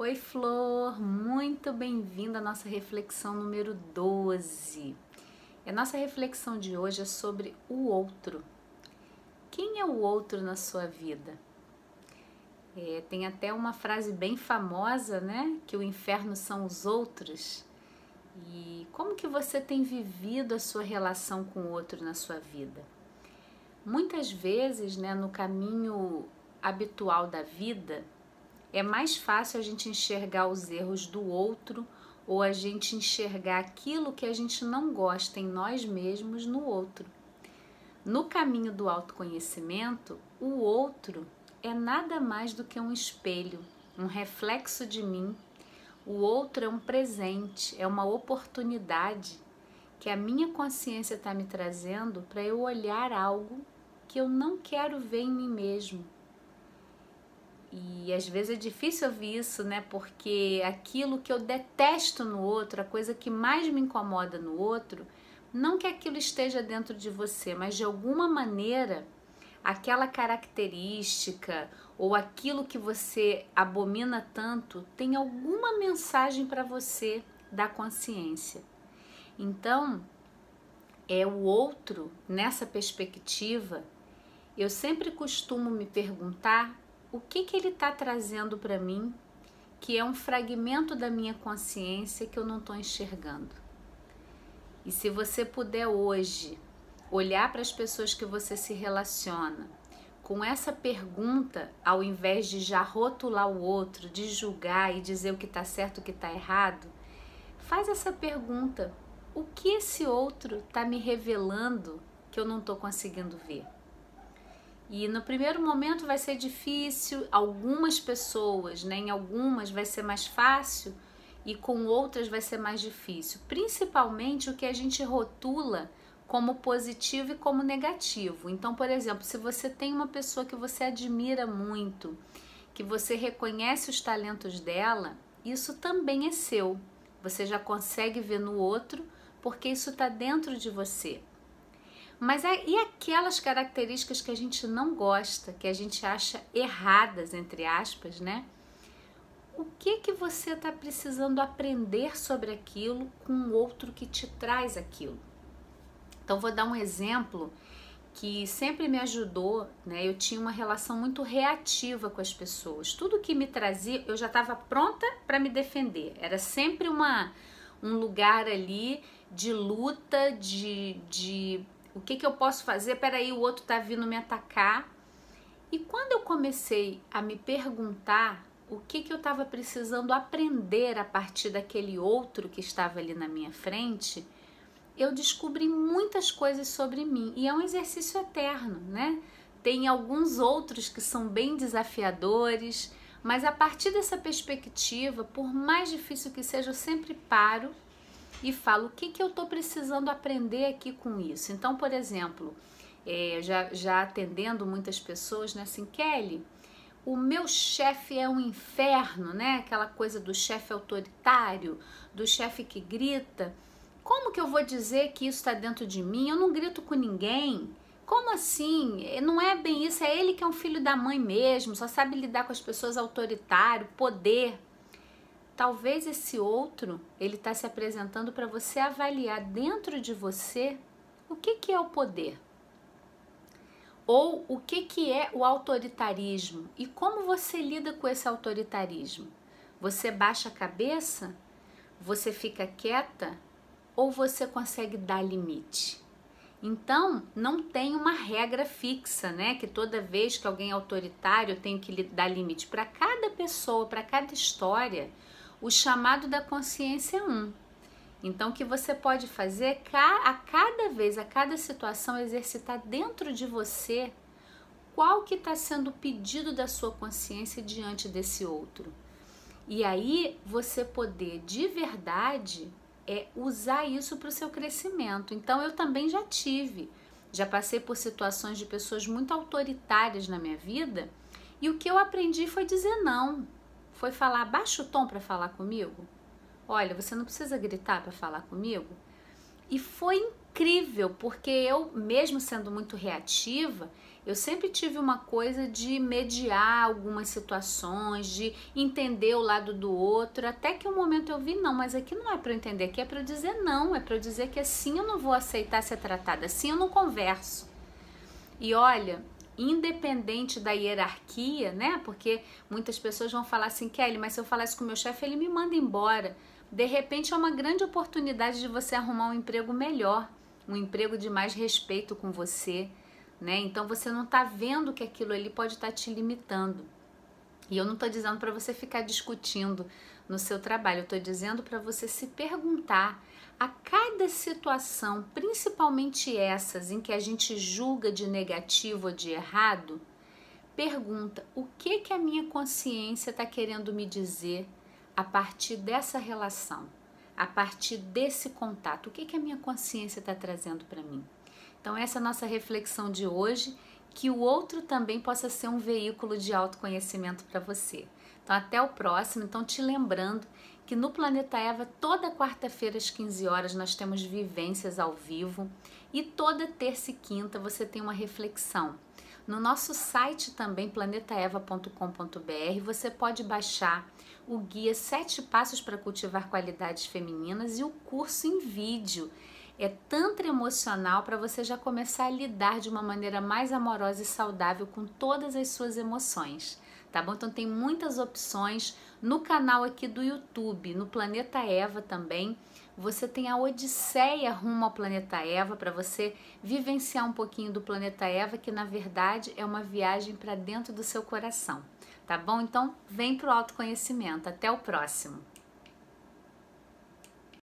Oi, Flor, muito bem-vinda à nossa reflexão número 12. A nossa reflexão de hoje é sobre o outro. Quem é o outro na sua vida? É, tem até uma frase bem famosa, né? Que o inferno são os outros. E como que você tem vivido a sua relação com o outro na sua vida? Muitas vezes, né, no caminho habitual da vida, é mais fácil a gente enxergar os erros do outro ou a gente enxergar aquilo que a gente não gosta em nós mesmos no outro. No caminho do autoconhecimento, o outro é nada mais do que um espelho, um reflexo de mim. O outro é um presente, é uma oportunidade que a minha consciência está me trazendo para eu olhar algo que eu não quero ver em mim mesmo e às vezes é difícil ouvir isso, né? Porque aquilo que eu detesto no outro, a coisa que mais me incomoda no outro, não que aquilo esteja dentro de você, mas de alguma maneira aquela característica ou aquilo que você abomina tanto tem alguma mensagem para você da consciência. Então, é o outro nessa perspectiva. Eu sempre costumo me perguntar o que, que ele está trazendo para mim que é um fragmento da minha consciência que eu não estou enxergando. E se você puder hoje olhar para as pessoas que você se relaciona com essa pergunta, ao invés de já rotular o outro, de julgar e dizer o que está certo o que está errado, faz essa pergunta: o que esse outro está me revelando que eu não estou conseguindo ver? E no primeiro momento vai ser difícil, algumas pessoas, né, em algumas vai ser mais fácil e com outras vai ser mais difícil. Principalmente o que a gente rotula como positivo e como negativo. Então, por exemplo, se você tem uma pessoa que você admira muito, que você reconhece os talentos dela, isso também é seu. Você já consegue ver no outro porque isso está dentro de você. Mas é, e aquelas características que a gente não gosta, que a gente acha erradas, entre aspas, né? O que que você está precisando aprender sobre aquilo com outro que te traz aquilo? Então vou dar um exemplo que sempre me ajudou, né? Eu tinha uma relação muito reativa com as pessoas. Tudo que me trazia, eu já estava pronta para me defender. Era sempre uma um lugar ali de luta, de, de o que, que eu posso fazer? Peraí, o outro tá vindo me atacar. E quando eu comecei a me perguntar o que, que eu estava precisando aprender a partir daquele outro que estava ali na minha frente, eu descobri muitas coisas sobre mim. E é um exercício eterno, né? Tem alguns outros que são bem desafiadores, mas a partir dessa perspectiva, por mais difícil que seja, eu sempre paro e falo o que, que eu estou precisando aprender aqui com isso. Então, por exemplo, é, já, já atendendo muitas pessoas, né, assim, Kelly, o meu chefe é um inferno, né? Aquela coisa do chefe autoritário, do chefe que grita. Como que eu vou dizer que isso está dentro de mim? Eu não grito com ninguém. Como assim? Não é bem isso, é ele que é um filho da mãe mesmo, só sabe lidar com as pessoas autoritário, poder. Talvez esse outro, ele está se apresentando para você avaliar dentro de você o que, que é o poder. Ou o que, que é o autoritarismo e como você lida com esse autoritarismo. Você baixa a cabeça? Você fica quieta? Ou você consegue dar limite? Então, não tem uma regra fixa, né? Que toda vez que alguém é autoritário eu tenho que dar limite. Para cada pessoa, para cada história, o chamado da consciência é um. Então, o que você pode fazer é a cada vez, a cada situação, exercitar dentro de você qual que está sendo o pedido da sua consciência diante desse outro. E aí você poder de verdade é usar isso para o seu crescimento. Então eu também já tive, já passei por situações de pessoas muito autoritárias na minha vida e o que eu aprendi foi dizer não foi falar baixo tom para falar comigo? Olha, você não precisa gritar para falar comigo? E foi incrível, porque eu, mesmo sendo muito reativa, Eu sempre tive uma coisa de mediar algumas situações, de entender o lado do outro, até que um momento eu vi, não, mas aqui não é para entender, aqui é para dizer não, é para dizer que assim eu não vou aceitar ser tratada, assim eu não converso. E olha, independente da hierarquia, né? Porque muitas pessoas vão falar assim, Kelly, mas se eu falar isso com meu chefe, ele me manda embora. De repente é uma grande oportunidade de você arrumar um emprego melhor, um emprego de mais respeito com você, né? Então você não está vendo que aquilo ali pode estar tá te limitando. E eu não estou dizendo para você ficar discutindo no seu trabalho, eu estou dizendo para você se perguntar a cada situação, principalmente essas em que a gente julga de negativo ou de errado, pergunta o que que a minha consciência está querendo me dizer a partir dessa relação, a partir desse contato, o que que a minha consciência está trazendo para mim. Então, essa é a nossa reflexão de hoje, que o outro também possa ser um veículo de autoconhecimento para você. Então, até o próximo. Então, te lembrando que no Planeta Eva, toda quarta-feira às 15 horas, nós temos vivências ao vivo e toda terça e quinta você tem uma reflexão. No nosso site também, planetaeva.com.br, você pode baixar o guia Sete Passos para Cultivar Qualidades Femininas e o curso em vídeo é tanto emocional para você já começar a lidar de uma maneira mais amorosa e saudável com todas as suas emoções, tá bom? Então tem muitas opções no canal aqui do YouTube, no Planeta Eva também. Você tem a Odisseia rumo ao Planeta Eva para você vivenciar um pouquinho do Planeta Eva, que na verdade é uma viagem para dentro do seu coração, tá bom? Então vem pro autoconhecimento. Até o próximo.